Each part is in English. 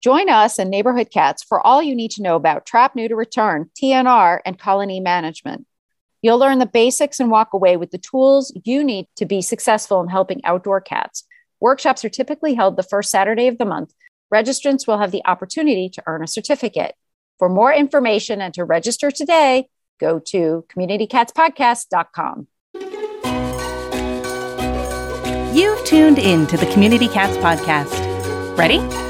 Join us and Neighborhood Cats for all you need to know about trap, neuter, return, TNR, and colony management. You'll learn the basics and walk away with the tools you need to be successful in helping outdoor cats. Workshops are typically held the first Saturday of the month. Registrants will have the opportunity to earn a certificate. For more information and to register today, go to communitycatspodcast.com. You've tuned in to the Community Cats Podcast. Ready?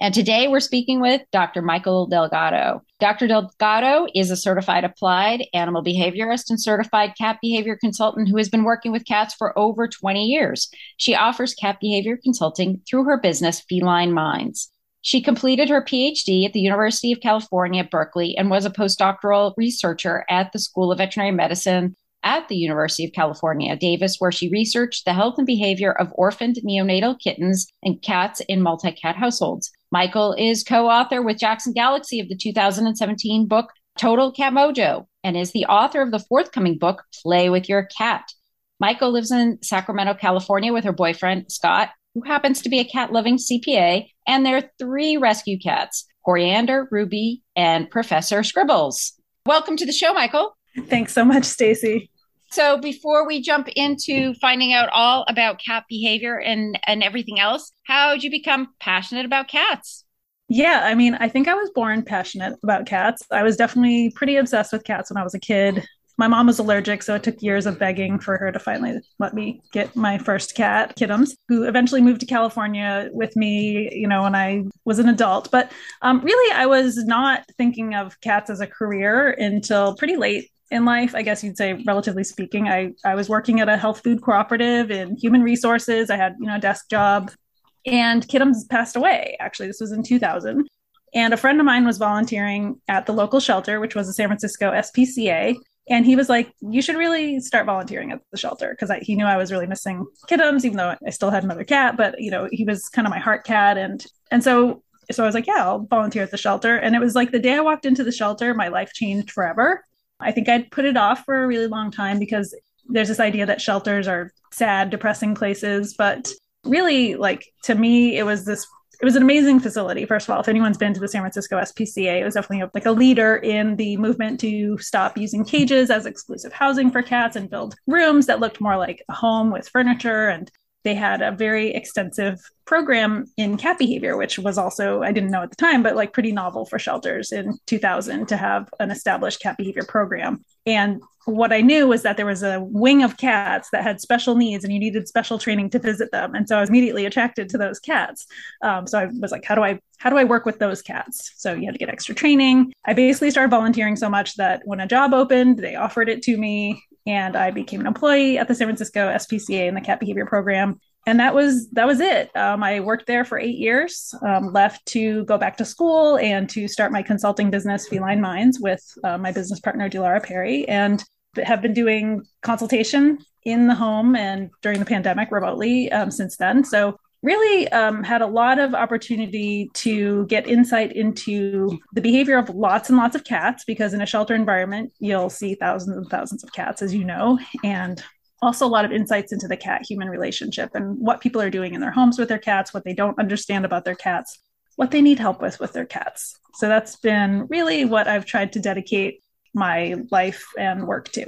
And today we're speaking with Dr. Mikel Delgado. Dr. Delgado is a certified applied animal behaviorist and certified cat behavior consultant who has been working with cats for over 20 years. She offers cat behavior consulting through her business, Feline Minds. She completed her PhD at the University of California, Berkeley, and was a postdoctoral researcher at the School of Veterinary Medicine at the University of California, Davis, where she researched the health and behavior of orphaned neonatal kittens and cats in multi cat households. Mikel is co author with Jackson Galaxy of the 2017 book Total Cat Mojo and is the author of the forthcoming book Play with Your Cat. Mikel lives in Sacramento, California with her boyfriend, Scott, who happens to be a cat loving CPA, and their three rescue cats, Coriander, Ruby, and Professor Scribbles. Welcome to the show, Mikel. Thanks so much, Stacy. So before we jump into finding out all about cat behavior and and everything else, how did you become passionate about cats? Yeah, I mean, I think I was born passionate about cats. I was definitely pretty obsessed with cats when I was a kid. My mom was allergic, so it took years of begging for her to finally let me get my first cat, Kittums, who eventually moved to California with me, you know, when I was an adult. But um, really, I was not thinking of cats as a career until pretty late in life, I guess you'd say, relatively speaking. I, I was working at a health food cooperative in human resources. I had, you know, a desk job. And Kittums passed away. Actually, this was in 2000. And a friend of mine was volunteering at the local shelter, which was the San Francisco SPCA. And he was like, You should really start volunteering at the shelter because he knew I was really missing Kittums, even though I still had another cat. But, you know, he was kind of my heart cat. And, and so, so I was like, Yeah, I'll volunteer at the shelter. And it was like the day I walked into the shelter, my life changed forever I think I'd put it off for a really long time because there's this idea that shelters are sad, depressing places. But really, like to me, it was this it was an amazing facility. First of all, if anyone's been to the San Francisco SPCA, it was definitely like a leader in the movement to stop using cages as exclusive housing for cats and build rooms that looked more like a home with furniture and they had a very extensive program in cat behavior, which was also, I didn't know at the time, but like pretty novel for shelters in 2000 to have an established cat behavior program. And what I knew was that there was a wing of cats that had special needs and you needed special training to visit them. And so I was immediately attracted to those cats. Um, so I was like, how do I, how do I work with those cats? So you had to get extra training. I basically started volunteering so much that when a job opened, they offered it to me and I became an employee at the San Francisco SPCA in the cat behavior program. And that was that was it. Um, I worked there for eight years. Um, left to go back to school and to start my consulting business, Feline Minds, with uh, my business partner, Delara Perry, and have been doing consultation in the home and during the pandemic remotely um, since then. So really um, had a lot of opportunity to get insight into the behavior of lots and lots of cats because in a shelter environment you'll see thousands and thousands of cats as you know and also a lot of insights into the cat human relationship and what people are doing in their homes with their cats what they don't understand about their cats what they need help with with their cats. So that's been really what i've tried to dedicate my life and work to.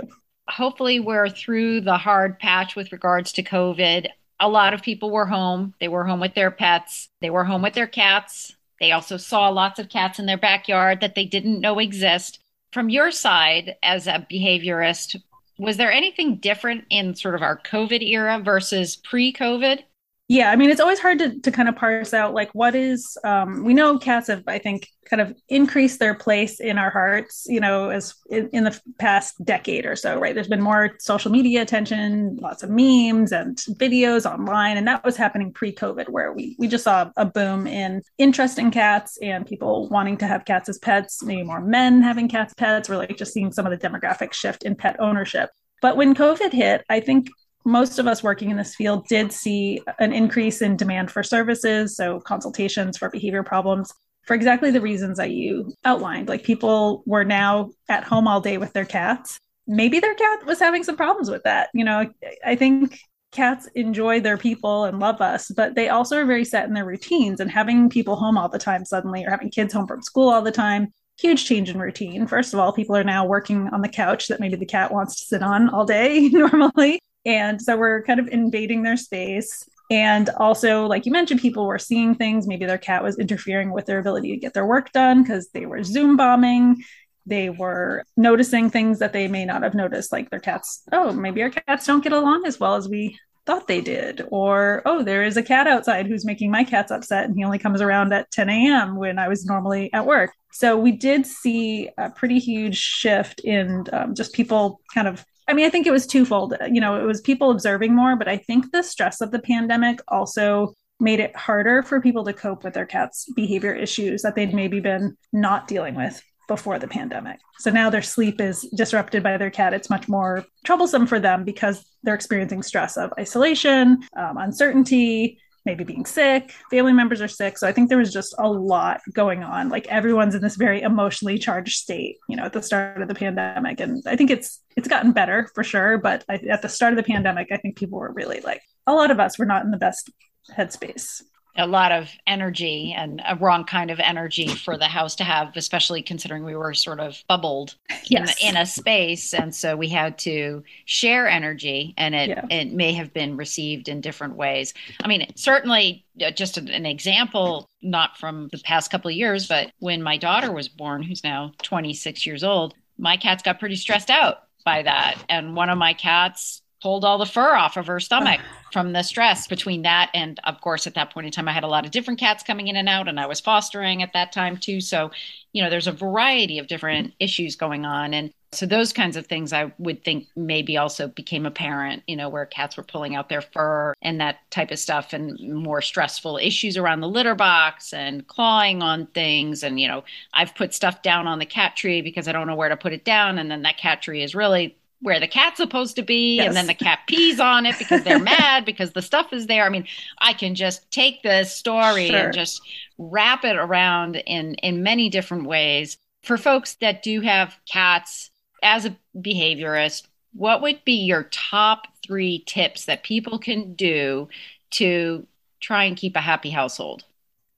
Hopefully we're through the hard patch with regards to covid a lot of people were home. They were home with their pets, they were home with their cats. They also saw lots of cats in their backyard that they didn't know exist. From your side as a behaviorist, was there anything different in sort of our COVID era versus pre COVID? Yeah i mean it's always hard to, to kind of parse out like what is um, we know cats have i think kind of increased their place in our hearts you know as in, in, the past decade or so right? There's been more social media attention lots of memes and videos online and that was happening pre-covid where we we just saw a boom in interest in cats and people wanting to have cats as pets maybe more men having cats pets we're like just seeing some of the demographic shift in pet ownership. But when covid hit i think most of us working in this field did see an increase in demand for services, so consultations for behavior problems, for exactly the reasons that you outlined. Like people were now at home all day with their cats. Maybe their cat was having some problems with that. You know, I think cats enjoy their people and love us, but they also are very set in their routines and having people home all the time suddenly or having kids home from school all the time. Huge change in routine. First of all, people are now working on the couch that maybe the cat wants to sit on all day normally. And so we're kind of invading their space. And also, like you mentioned, people were seeing things. Maybe their cat was interfering with their ability to get their work done because they were Zoom bombing. They were noticing things that they may not have noticed, like their cats. Oh, maybe our cats don't get along as well as we thought they did. Or, oh, there is a cat outside who's making my cats upset and he only comes around at 10 a.m. when I was normally at work. So we did see a pretty huge shift in um, just people kind of I mean, I think it was twofold. You know, it was people observing more, but I think the stress of the pandemic also made it harder for people to cope with their cats' behavior issues that they'd maybe been not dealing with before the pandemic. So now their sleep is disrupted by their cat. It's much more troublesome for them because they're experiencing stress of isolation, um, uncertainty, maybe being sick, family members are sick. So I think there was just a lot going on. Like everyone's in this very emotionally charged state, you know, at the start of the pandemic. And I think it's it's gotten better for sure. But I, at the start of the pandemic, I think people were really like a lot of us were not in the best headspace a lot of energy and a wrong kind of energy for the house to have, especially considering we were sort of bubbled yes. in, in, a space. And so we had to share energy and it, yeah. it may have been received in different ways. I mean, certainly uh, just an example, not from the past couple of years, but when my daughter was born, who's now 26 years old, my cats got pretty stressed out by that. And one of my cats pulled all the fur off of her stomach from the stress between that and of course at that point in time i had a lot of different cats coming in and out and i was fostering at that time too. So you know there's a variety of different issues going on. And so those kinds of things i would think maybe also became apparent you know where cats were pulling out their fur and that type of stuff and more stressful issues around the litter box and clawing on things. And you know i've put stuff down on the cat tree because i don't know where to put it down and then that cat tree is really where the cat's supposed to be yes. and then the cat pees on it because they're mad because the stuff is there i mean i can just take this story sure. and just wrap it around in in many different ways for folks that do have cats as a behaviorist what would be your top 3 tips that people can do to try and keep a happy household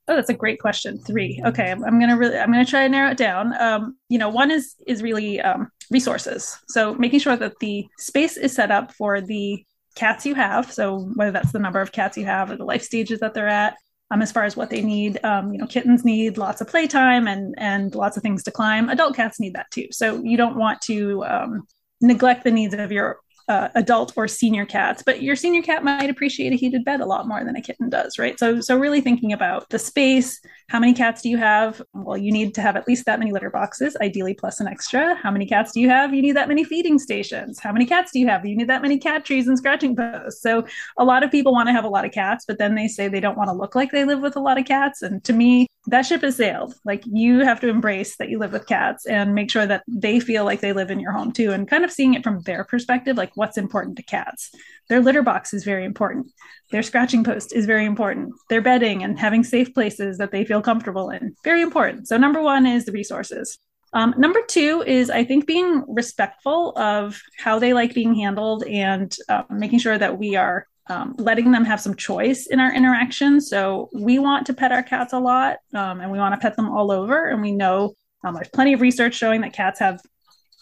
Oh, that's a great question. Three. Okay, I'm, I'm gonna really I'm gonna try and narrow it down. Um, you know, one is is really um, resources. So making sure that the space is set up for the cats you have. So whether that's the number of cats you have or the life stages that they're at. Um, as far as what they need, um, you know, kittens need lots of playtime and and lots of things to climb. Adult cats need that too. So you don't want to um, neglect the needs of your uh, adult or senior cats, but your senior cat might appreciate a heated bed a lot more than a kitten does, right? So, so really thinking about the space. How many cats do you have? Well, you need to have at least that many litter boxes, ideally plus an extra. How many cats do you have? You need that many feeding stations. How many cats do you have? You need that many cat trees and scratching posts. So, a lot of people want to have a lot of cats, but then they say they don't want to look like they live with a lot of cats. And to me, that ship has sailed. Like you have to embrace that you live with cats and make sure that they feel like they live in your home too. And kind of seeing it from their perspective, like what's important to cats. Their litter box is very important. Their scratching post is very important. Their bedding and having safe places that they feel comfortable in, very important. So, number one is the resources. Um, number two is, I think, being respectful of how they like being handled and uh, making sure that we are um, letting them have some choice in our interaction. So we want to pet our cats a lot, um, and we want to pet them all over. And we know um, there's plenty of research showing that cats have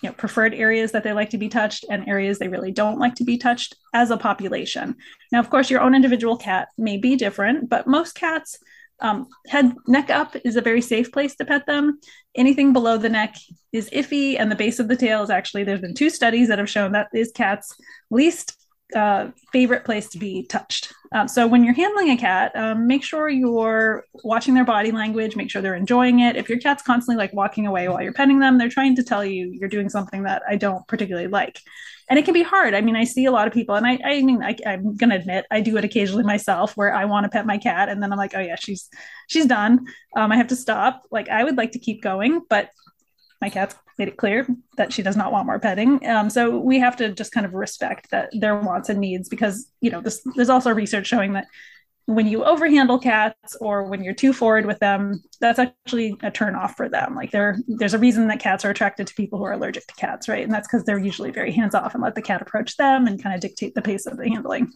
you know, preferred areas that they like to be touched and areas they really don't like to be touched as a population. Now, of course, your own individual cat may be different, but most cats um, head neck up is a very safe place to pet them. Anything below the neck is iffy, and the base of the tail is actually there's been two studies that have shown that is cats' least uh, favorite place to be touched. Um, so when you're handling a cat, um, make sure you're watching their body language, make sure they're enjoying it. If your cat's constantly like walking away while you're petting them, they're trying to tell you you're doing something that I don't particularly like. And it can be hard. I mean, I see a lot of people, and I, I mean, I, am gonna admit, I do it occasionally myself, where I want to pet my cat, and then I'm like, oh yeah, she's she's done. Um, I have to stop. Like I would like to keep going, but my cat's made it clear that she does not want more petting. Um, so we have to just kind of respect that their wants and needs because you know this, there's also research showing that when you overhandle cats or when you're too forward with them, that's actually a turn off for them. Like there, there's a reason that cats are attracted to people who are allergic to cats, right? And that's because they're usually very hands off and let the cat approach them and kind of dictate the pace of the handling.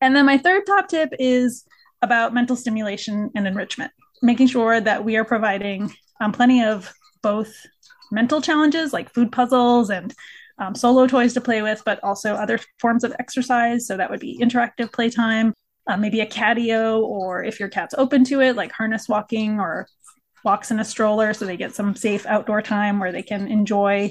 And then my third top tip is about mental stimulation and enrichment, making sure that we are providing um, plenty of both mental challenges like food puzzles and um, solo toys to play with, but also other forms of exercise. So that would be interactive playtime, uh, maybe a catio, or if your cat's open to it, like harness walking or walks in a stroller so they get some safe outdoor time where they can enjoy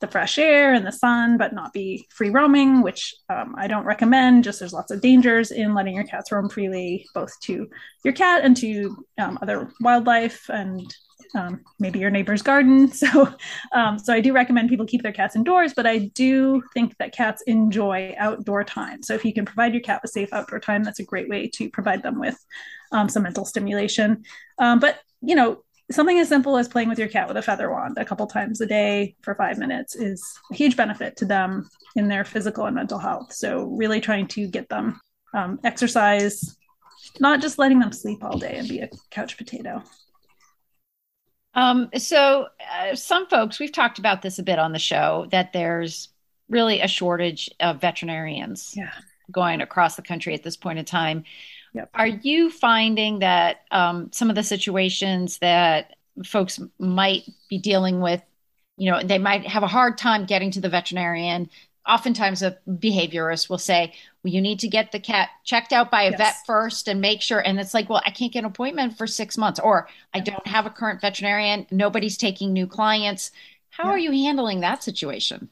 the fresh air and the sun, but not be free roaming, which um, I don't recommend. Just there's lots of dangers in letting your cats roam freely, both to your cat and to um, other wildlife and um, maybe your neighbor's garden. So, um, so I do recommend people keep their cats indoors, but I do think that cats enjoy outdoor time. So if you can provide your cat with safe outdoor time, that's a great way to provide them with um, some mental stimulation. Um, but you know, something as simple as playing with your cat with a feather wand a couple times a day for five minutes is a huge benefit to them in their physical and mental health. So really trying to get them um, exercise, not just letting them sleep all day and be a couch potato. Um, so, uh, some folks, we've talked about this a bit on the show, that there's really a shortage of veterinarians yeah. going across the country at this point in time. Yep. Are you finding that um, some of the situations that folks might be dealing with, you know, they might have a hard time getting to the veterinarian? Oftentimes, a behaviorist will say, well, you need to get the cat checked out by a yes. vet first and make sure. And it's like, well, I can't get an appointment for six months, or I don't have a current veterinarian. Nobody's taking new clients. How yeah. are you handling that situation?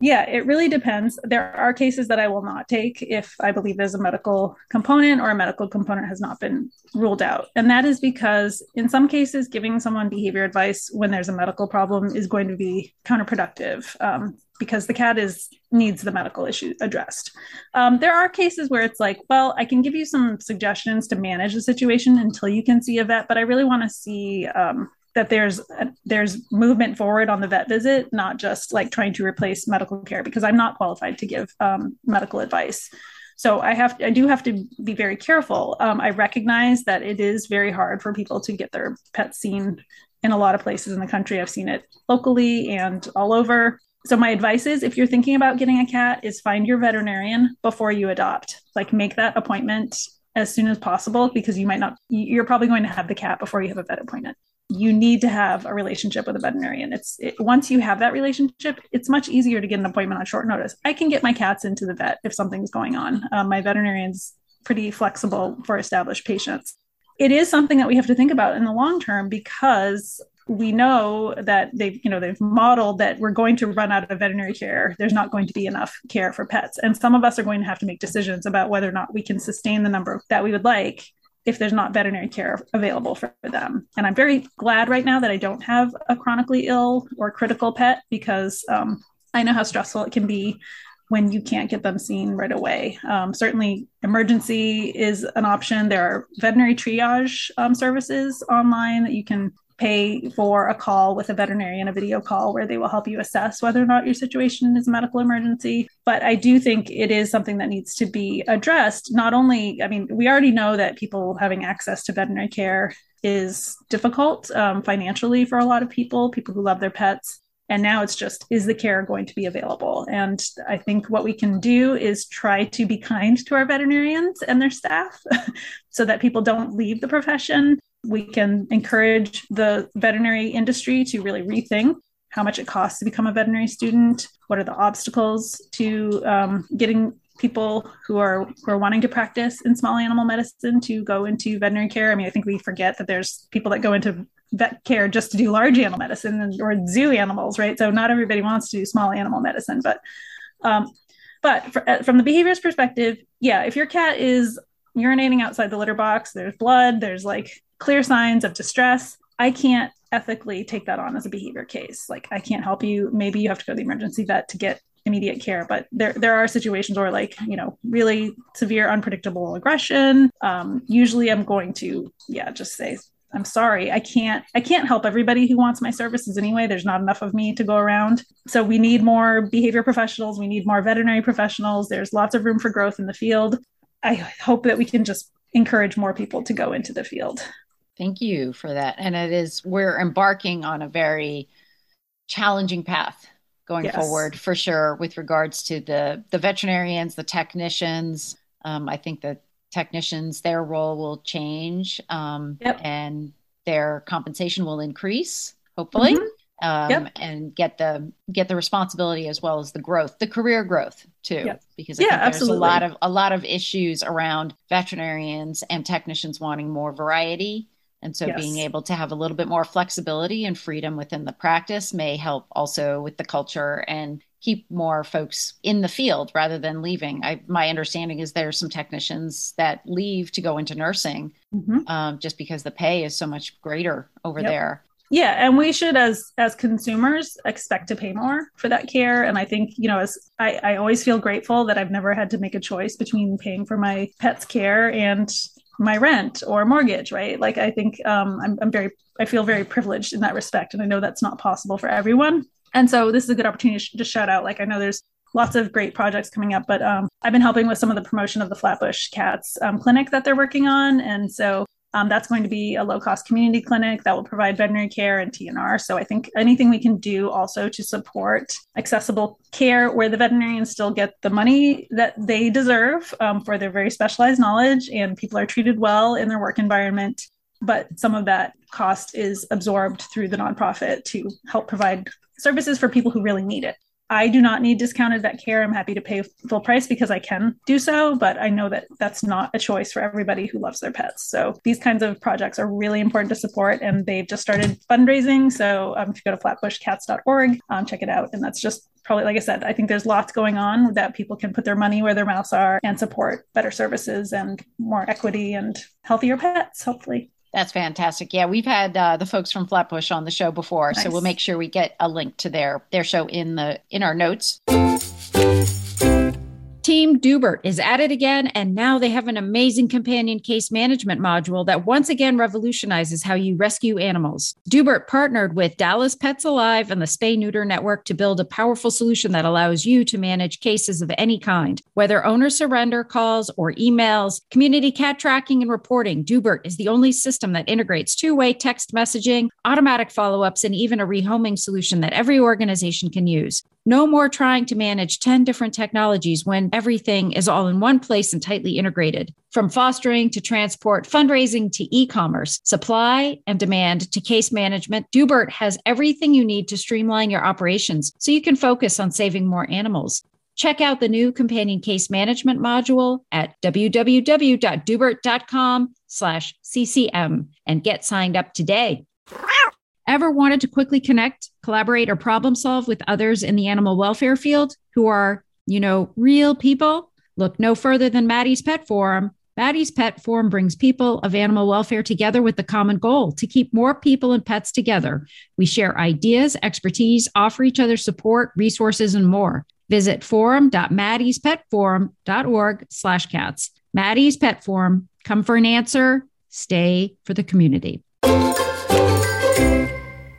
Yeah, it really depends. There are cases that I will not take if I believe there's a medical component or a medical component has not been ruled out. And that is because, in some cases, giving someone behavior advice when there's a medical problem is going to be counterproductive. Um, because the cat is needs the medical issue addressed. Um, there are cases where it's like, well, I can give you some suggestions to manage the situation until you can see a vet, but I really want to see um, that there's there's movement forward on the vet visit, not just like trying to replace medical care because I'm not qualified to give um, medical advice. So I have I do have to be very careful. Um, I recognize that it is very hard for people to get their pets seen in a lot of places in the country. I've seen it locally and all over so my advice is if you're thinking about getting a cat is find your veterinarian before you adopt like make that appointment as soon as possible because you might not you're probably going to have the cat before you have a vet appointment you need to have a relationship with a veterinarian. It's it, once you have that relationship it's much easier to get an appointment on short notice. I can get my cats into the vet if something's going on. Um, my veterinarian's pretty flexible for established patients. It is something that we have to think about in the long term because we know that they've you know they've modeled that we're going to run out of veterinary care. There's not going to be enough care for pets. And some of us are going to have to make decisions about whether or not we can sustain the number that we would like if there's not veterinary care available for them and i'm very glad right now that i don't have a chronically ill or critical pet because um, i know how stressful it can be when you can't get them seen right away. Um, certainly, emergency is an option. There are veterinary triage um, services online that you can pay for a call with a veterinarian, a video call where they will help you assess whether or not your situation is a medical emergency. But I do think it is something that needs to be addressed. Not only, I mean, we already know that people having access to veterinary care is difficult um, financially for a lot of people, people who love their pets. And now it's just, is the care going to be available? And I think what we can do is try to be kind to our veterinarians and their staff so that people don't leave the profession we can encourage the veterinary industry to really rethink how much it costs to become a veterinary student. What are the obstacles to um, getting people who are who are wanting to practice in small animal medicine to go into veterinary care? I mean i think we forget that there's people that go into vet care just to do large animal medicine or zoo animals right? So not everybody wants to do small animal medicine but um, But uh, from the behaviorist perspective, yeah, if your cat is urinating outside the litter box, there's blood, there's like clear signs of distress. I can't ethically take that on as a behavior case. Like I can't help you. Maybe you have to go to the emergency vet to get immediate care but there there are situations where like you know really severe unpredictable aggression. Um, usually i'm going to yeah just say i'm sorry. I can't i can't help everybody who wants my services anyway. There's not enough of me to go around. So we need more behavior professionals. We need more veterinary professionals. There's lots of room for growth in the field i hope that we can just encourage more people to go into the field thank you for that and it is we're embarking on a very challenging path going yes. forward for sure with regards to the the veterinarians the technicians um, i think the technicians their role will change um, yep. and their compensation will increase hopefully mm-hmm. um, yep. and get the get the responsibility as well as the growth the career growth too because I yeah, think there's absolutely. a lot of a lot of issues around veterinarians and technicians wanting more variety and so yes. being able to have a little bit more flexibility and freedom within the practice may help also with the culture and keep more folks in the field rather than leaving. I, my understanding is there's some technicians that leave to go into nursing mm-hmm. um, just because the pay is so much greater over yep. there. Yeah, and we should, as as consumers, expect to pay more for that care. And I think you know, as I, I always feel grateful that I've never had to make a choice between paying for my pet's care and my rent or mortgage, right? Like I think um, I'm, I'm very, I feel very privileged in that respect, and I know that's not possible for everyone. And so this is a good opportunity to shout out. Like I know there's lots of great projects coming up, but um, I've been helping with some of the promotion of the Flatbush Cats um, clinic that they're working on, and so um, that's going to be a low cost community clinic that will provide veterinary care and TNR. So I think anything we can do also to support accessible care where the veterinarians still get the money that they deserve um, for their very specialized knowledge and people are treated well in their work environment. But some of that cost is absorbed through the nonprofit to help provide services for people who really need it. I do not need discounted vet care. I'm happy to pay full price because I can do so, but I know that that's not a choice for everybody who loves their pets. So these kinds of projects are really important to support, and they've just started fundraising. So um, if you go to flatbushcats.org, um, check it out. And that's just probably, like I said, I think there's lots going on that people can put their money where their mouths are and support better services and more equity and healthier pets, hopefully. That's fantastic. Yeah, we've had uh, the folks from Flatbush on the show before, nice. so we'll make sure we get a link to their their show in the in our notes. Team Doobert is at it again, and now they have an amazing companion case management module that once again revolutionizes how you rescue animals. Doobert partnered with Dallas Pets Alive and the Spay Neuter Network to build a powerful solution that allows you to manage cases of any kind, whether owner surrender calls or emails, community cat tracking and reporting. Doobert is the only system that integrates two way text messaging, automatic follow ups, and even a rehoming solution that every organization can use. No more trying to manage 10 different technologies when everything is all in one place and tightly integrated. From fostering to transport, fundraising to e commerce, supply and demand to case management, Doobert has everything you need to streamline your operations so you can focus on saving more animals. Check out the new companion case management module at www.doobert.com slash CCM and get signed up today. Ever wanted to quickly connect, collaborate, or problem solve with others in the animal welfare field who are, you know, real people? Look no further than Maddie's Pet Forum. Maddie's Pet Forum brings people of animal welfare together with the common goal to keep more people and pets together. We share ideas, expertise, offer each other support, resources, and more. Visit forum.maddiespetforum.org slash cats. Maddie's Pet Forum. Come for an answer. Stay for the community.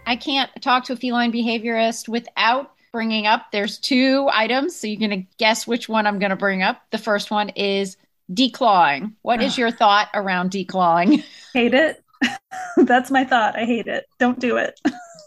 I can't talk to a feline behaviorist without bringing up there's two items. So you're going to guess which one I'm going to bring up. The first one is declawing. What is your thought around declawing? Hate it. That's my thought. I hate it. Don't do it.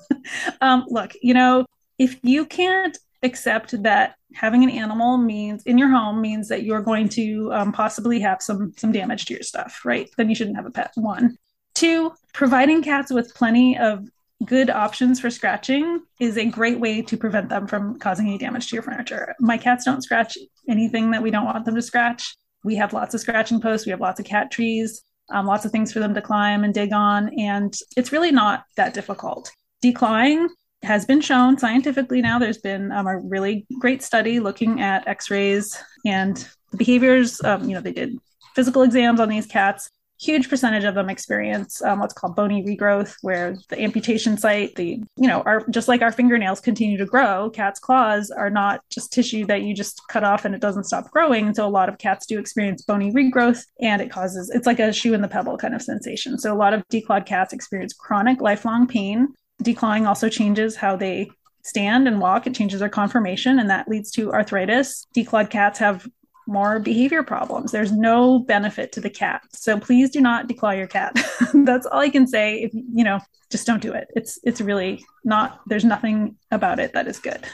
um, look, you know, if you can't accept that having an animal means in your home means that you're going to um, possibly have some some damage to your stuff, right? Then you shouldn't have a pet. One, two, providing cats with plenty of good options for scratching is a great way to prevent them from causing any damage to your furniture. My cats don't scratch anything that we don't want them to scratch. We have lots of scratching posts, we have lots of cat trees, um, lots of things for them to climb and dig on. And it's really not that difficult. Declawing has been shown scientifically now. There's been um, a really great study looking at x rays and the behaviors. Um, you know, they did physical exams on these cats huge percentage of them experience um, what's called bony regrowth where the amputation site the you know are just like our fingernails continue to grow cats claws are not just tissue that you just cut off and it doesn't stop growing. So a lot of cats do experience bony regrowth and it causes it's like a shoe in the pebble kind of sensation. So a lot of declawed cats experience chronic lifelong pain. Declawing also changes how they stand and walk. It changes their conformation and that leads to arthritis. Declawed cats have more behavior problems. There's no benefit to the cat. So please do not declaw your cat. That's all I can say. If you know, just don't do it. It's it's really not there's nothing about it that is good.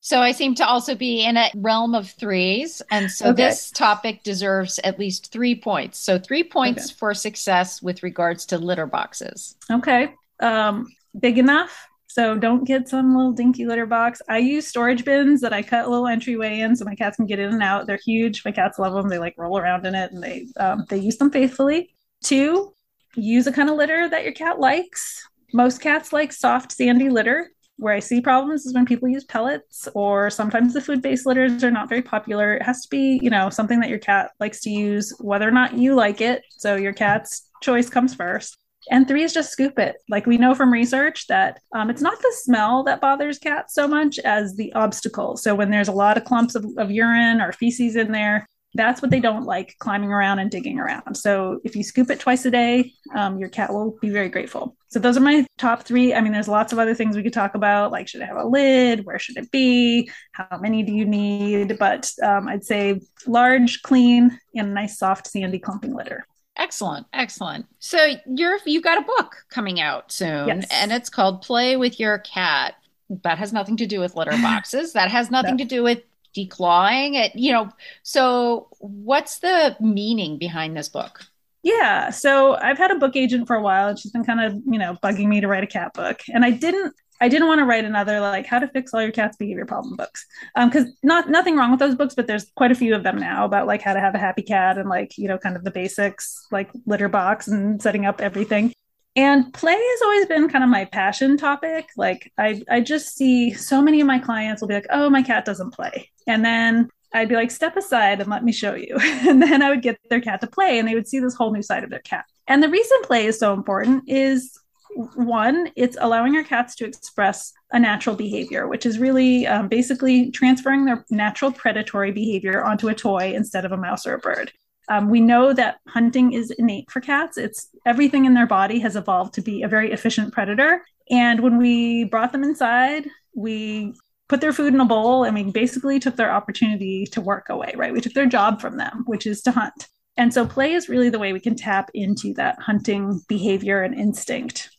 So I seem to also be in a realm of threes. And so okay. this topic deserves at least three points. So three points okay. for success with regards to litter boxes. Okay. Um, big enough so don't get some little dinky litter box. I use storage bins that I cut a little entryway in so my cats can get in and out. They're huge. My cats love them. They like roll around in it and they um, they use them faithfully. Two, use a kind of litter that your cat likes. Most cats like soft, sandy litter. Where I see problems is when people use pellets or sometimes the food based litters are not very popular. It has to be, you know, something that your cat likes to use, whether or not you like it. So your cat's choice comes first. And three is just scoop it. Like we know from research that um, it's not the smell that bothers cats so much as the obstacle. So when there's a lot of clumps of, of urine or feces in there, that's what they don't like climbing around and digging around. So if you scoop it twice a day, um, your cat will be very grateful. So those are my top three. I mean, there's lots of other things we could talk about, like should it have a lid? Where should it be? How many do you need? But um, I'd say large, clean, and nice, soft, sandy clumping litter. Excellent, excellent. So you're you've got a book coming out soon, yes. and it's called "Play with Your Cat." That has nothing to do with litter boxes. that has nothing no. to do with declawing it. You know, so what's the meaning behind this book? Yeah, so I've had a book agent for a while, and she's been kind of you know bugging me to write a cat book, and I didn't I didn't want to write another like how to fix all your cat's behavior problem books. Um, because not nothing wrong with those books, but there's quite a few of them now about like how to have a happy cat and like, you know, kind of the basics, like litter box and setting up everything. And play has always been kind of my passion topic. Like I I just see so many of my clients will be like, oh, my cat doesn't play. And then I'd be like, step aside and let me show you. and then I would get their cat to play and they would see this whole new side of their cat. And the reason play is so important is one, it's allowing our cats to express a natural behavior, which is really um, basically transferring their natural predatory behavior onto a toy instead of a mouse or a bird. Um, we know that hunting is innate for cats. It's everything in their body has evolved to be a very efficient predator. And when we brought them inside, we put their food in a bowl and we basically took their opportunity to work away, right? We took their job from them, which is to hunt. And so play is really the way we can tap into that hunting behavior and instinct.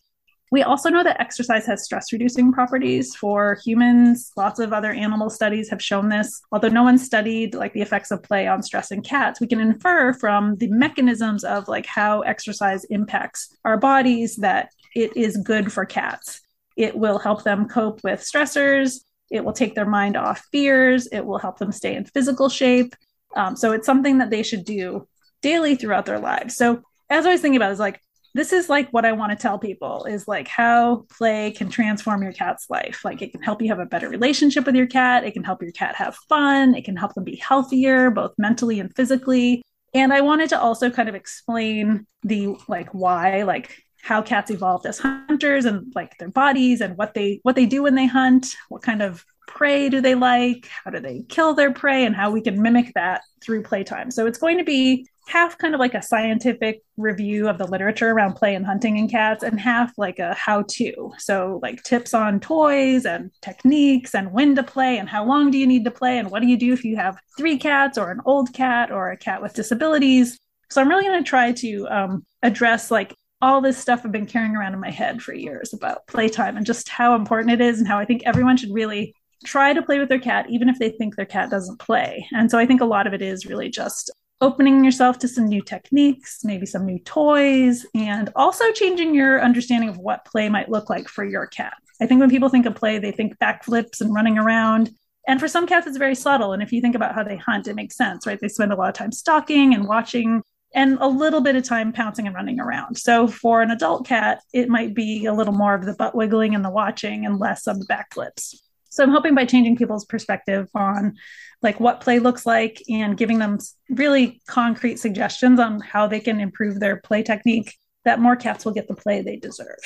We also know that exercise has stress reducing properties for humans. Lots of other animal studies have shown this. Although no one studied like the effects of play on stress in cats, we can infer from the mechanisms of like how exercise impacts our bodies that it is good for cats. It will help them cope with stressors. It will take their mind off fears. It will help them stay in physical shape. Um, so it's something that they should do daily throughout their lives. So as I was thinking about, is like this is like what I want to tell people is like how play can transform your cat's life. Like it can help you have a better relationship with your cat. It can help your cat have fun. It can help them be healthier, both mentally and physically. And I wanted to also kind of explain the like why, like how cats evolved as hunters and like their bodies and what they what they do when they hunt, what kind of prey do they like, how do they kill their prey, and how we can mimic that through playtime. So it's going to be half kind of like a scientific review of the literature around play and hunting in cats and half like a how to so like tips on toys and techniques and when to play and how long do you need to play and what do you do if you have three cats or an old cat or a cat with disabilities. So i'm really going to try to um, address like all this stuff i've been carrying around in my head for years about playtime and just how important it is and how i think everyone should really try to play with their cat even if they think their cat doesn't play. And so i think a lot of it is really just opening yourself to some new techniques, maybe some new toys, and also changing your understanding of what play might look like for your cat. I think when people think of play, they think backflips and running around. And for some cats, it's very subtle. And if you think about how they hunt, it makes sense, right? They spend a lot of time stalking and watching and a little bit of time pouncing and running around. So for an adult cat, it might be a little more of the butt wiggling and the watching and less of the back flips. So I'm hoping by changing people's perspective on like what play looks like and giving them really concrete suggestions on how they can improve their play technique that more cats will get the play they deserve.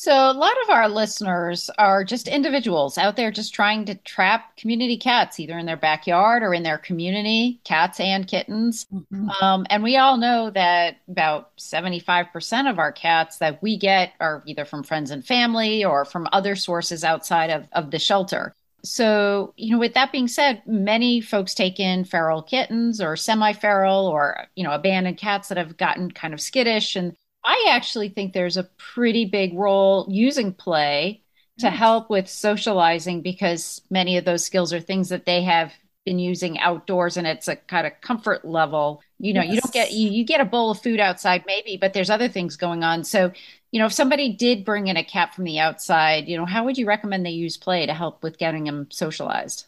So, a lot of our listeners are just individuals out there just trying to trap community cats, either in their backyard or in their community, cats and kittens. Mm-hmm. Um, and we all know that about 75% of our cats that we get are either from friends and family or from other sources outside of, of the shelter. So, you know, with that being said, many folks take in feral kittens or semi feral or, you know, abandoned cats that have gotten kind of skittish and I actually think there's a pretty big role using play to help with socializing because many of those skills are things that they have been using outdoors and it's a kind of comfort level. You know, yes. you don't get you, you get a bowl of food outside maybe, but there's other things going on. So, you know, if somebody did bring in a cat from the outside, you know, how would you recommend they use play to help with getting them socialized?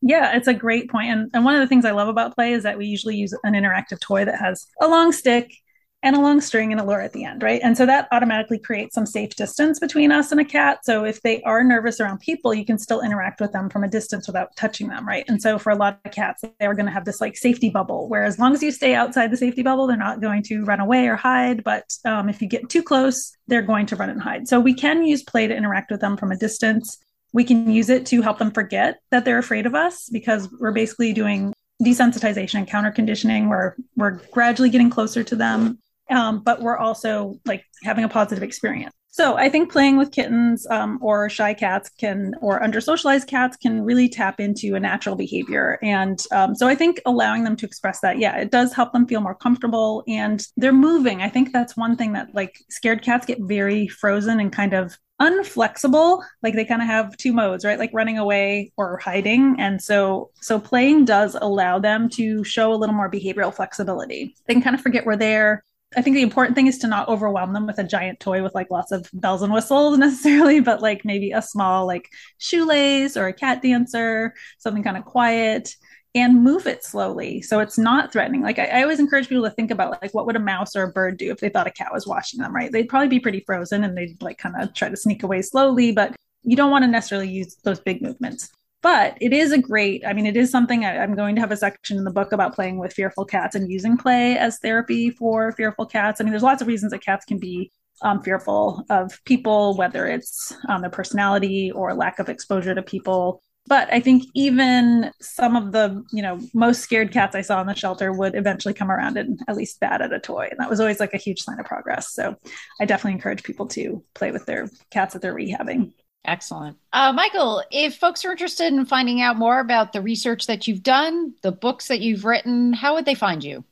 Yeah, it's a great point. And, and one of the things I love about play is that we usually use an interactive toy that has a long stick and a long string and a lure at the end, right? And so that automatically creates some safe distance between us and a cat. So if they are nervous around people, you can still interact with them from a distance without touching them, right? And so for a lot of cats, they are going to have this like safety bubble, where as long as you stay outside the safety bubble, they're not going to run away or hide. But um, if you get too close, they're going to run and hide. So we can use play to interact with them from a distance. We can use it to help them forget that they're afraid of us because we're basically doing desensitization and counter conditioning where we're gradually getting closer to them um, but we're also like having a positive experience. So I think playing with kittens um, or shy cats can, or under socialized cats can really tap into a natural behavior. And um, so I think allowing them to express that, yeah, it does help them feel more comfortable and they're moving. I think that's one thing that like scared cats get very frozen and kind of unflexible like they kind of have two modes right like running away or hiding and so so playing does allow them to show a little more behavioral flexibility they can kind of forget we're there I think the important thing is to not overwhelm them with a giant toy with like lots of bells and whistles necessarily, but like maybe a small like shoelace or a cat dancer, something kind of quiet and move it slowly so it's not threatening. Like I, I, always encourage people to think about like what would a mouse or a bird do if they thought a cat was watching them right? They'd probably be pretty frozen and they'd like kind of try to sneak away slowly but you don't want to necessarily use those big movements but it is a great i mean it is something I, am going to have a section in the book about playing with fearful cats and using play as therapy for fearful cats. I mean there's lots of reasons that cats can be um, fearful of people whether it's um, their personality or lack of exposure to people. But i think even some of the you know most scared cats i saw in the shelter would eventually come around and at least bat at a toy. And that was always like a huge sign of progress. So i definitely encourage people to play with their cats that they're rehabbing Excellent. Uh, Mikel, if folks are interested in finding out more about the research that you've done, the books that you've written, how would they find you?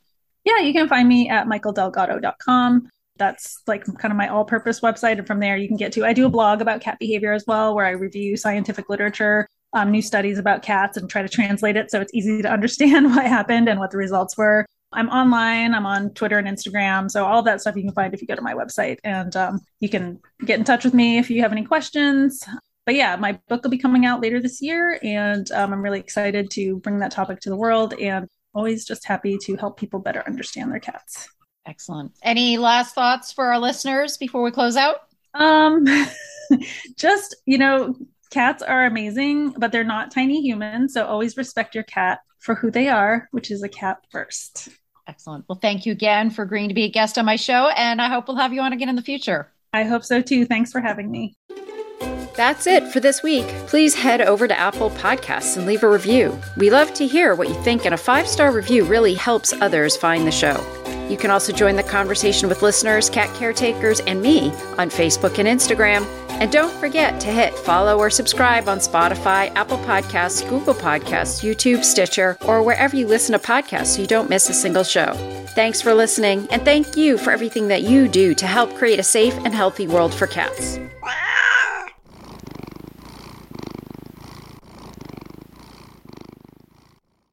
Yeah, you can find me at mikeldelgado.com. That's like kind of my all purpose website. And from there, you can get to, I do a blog about cat behavior as well, where I review scientific literature, um, new studies about cats, and try to translate it so it's easy to understand what happened and what the results were. I'm online. I'm on Twitter and Instagram. So all that stuff you can find if you go to my website. And um, you can get in touch with me if you have any questions. But yeah, my book will be coming out later this year. And um, I'm really excited to bring that topic to the world and always just happy to help people better understand their cats. Excellent. Any last thoughts for our listeners before we close out? Um, just, you know, cats are amazing, but they're not tiny humans. So always respect your cat for who they are, which is a cat first. Excellent. Well, thank you again for agreeing to be a guest on my show, and I hope we'll have you on again in the future. I hope so too. Thanks for having me. That's it for this week. Please head over to Apple Podcasts and leave a review. We love to hear what you think, and a five star review really helps others find the show. You can also join the conversation with listeners, cat caretakers, and me on Facebook and Instagram. And don't forget to hit follow or subscribe on Spotify, Apple Podcasts, Google Podcasts, YouTube, Stitcher, or wherever you listen to podcasts so you don't miss a single show. Thanks for listening, and thank you for everything that you do to help create a safe and healthy world for cats.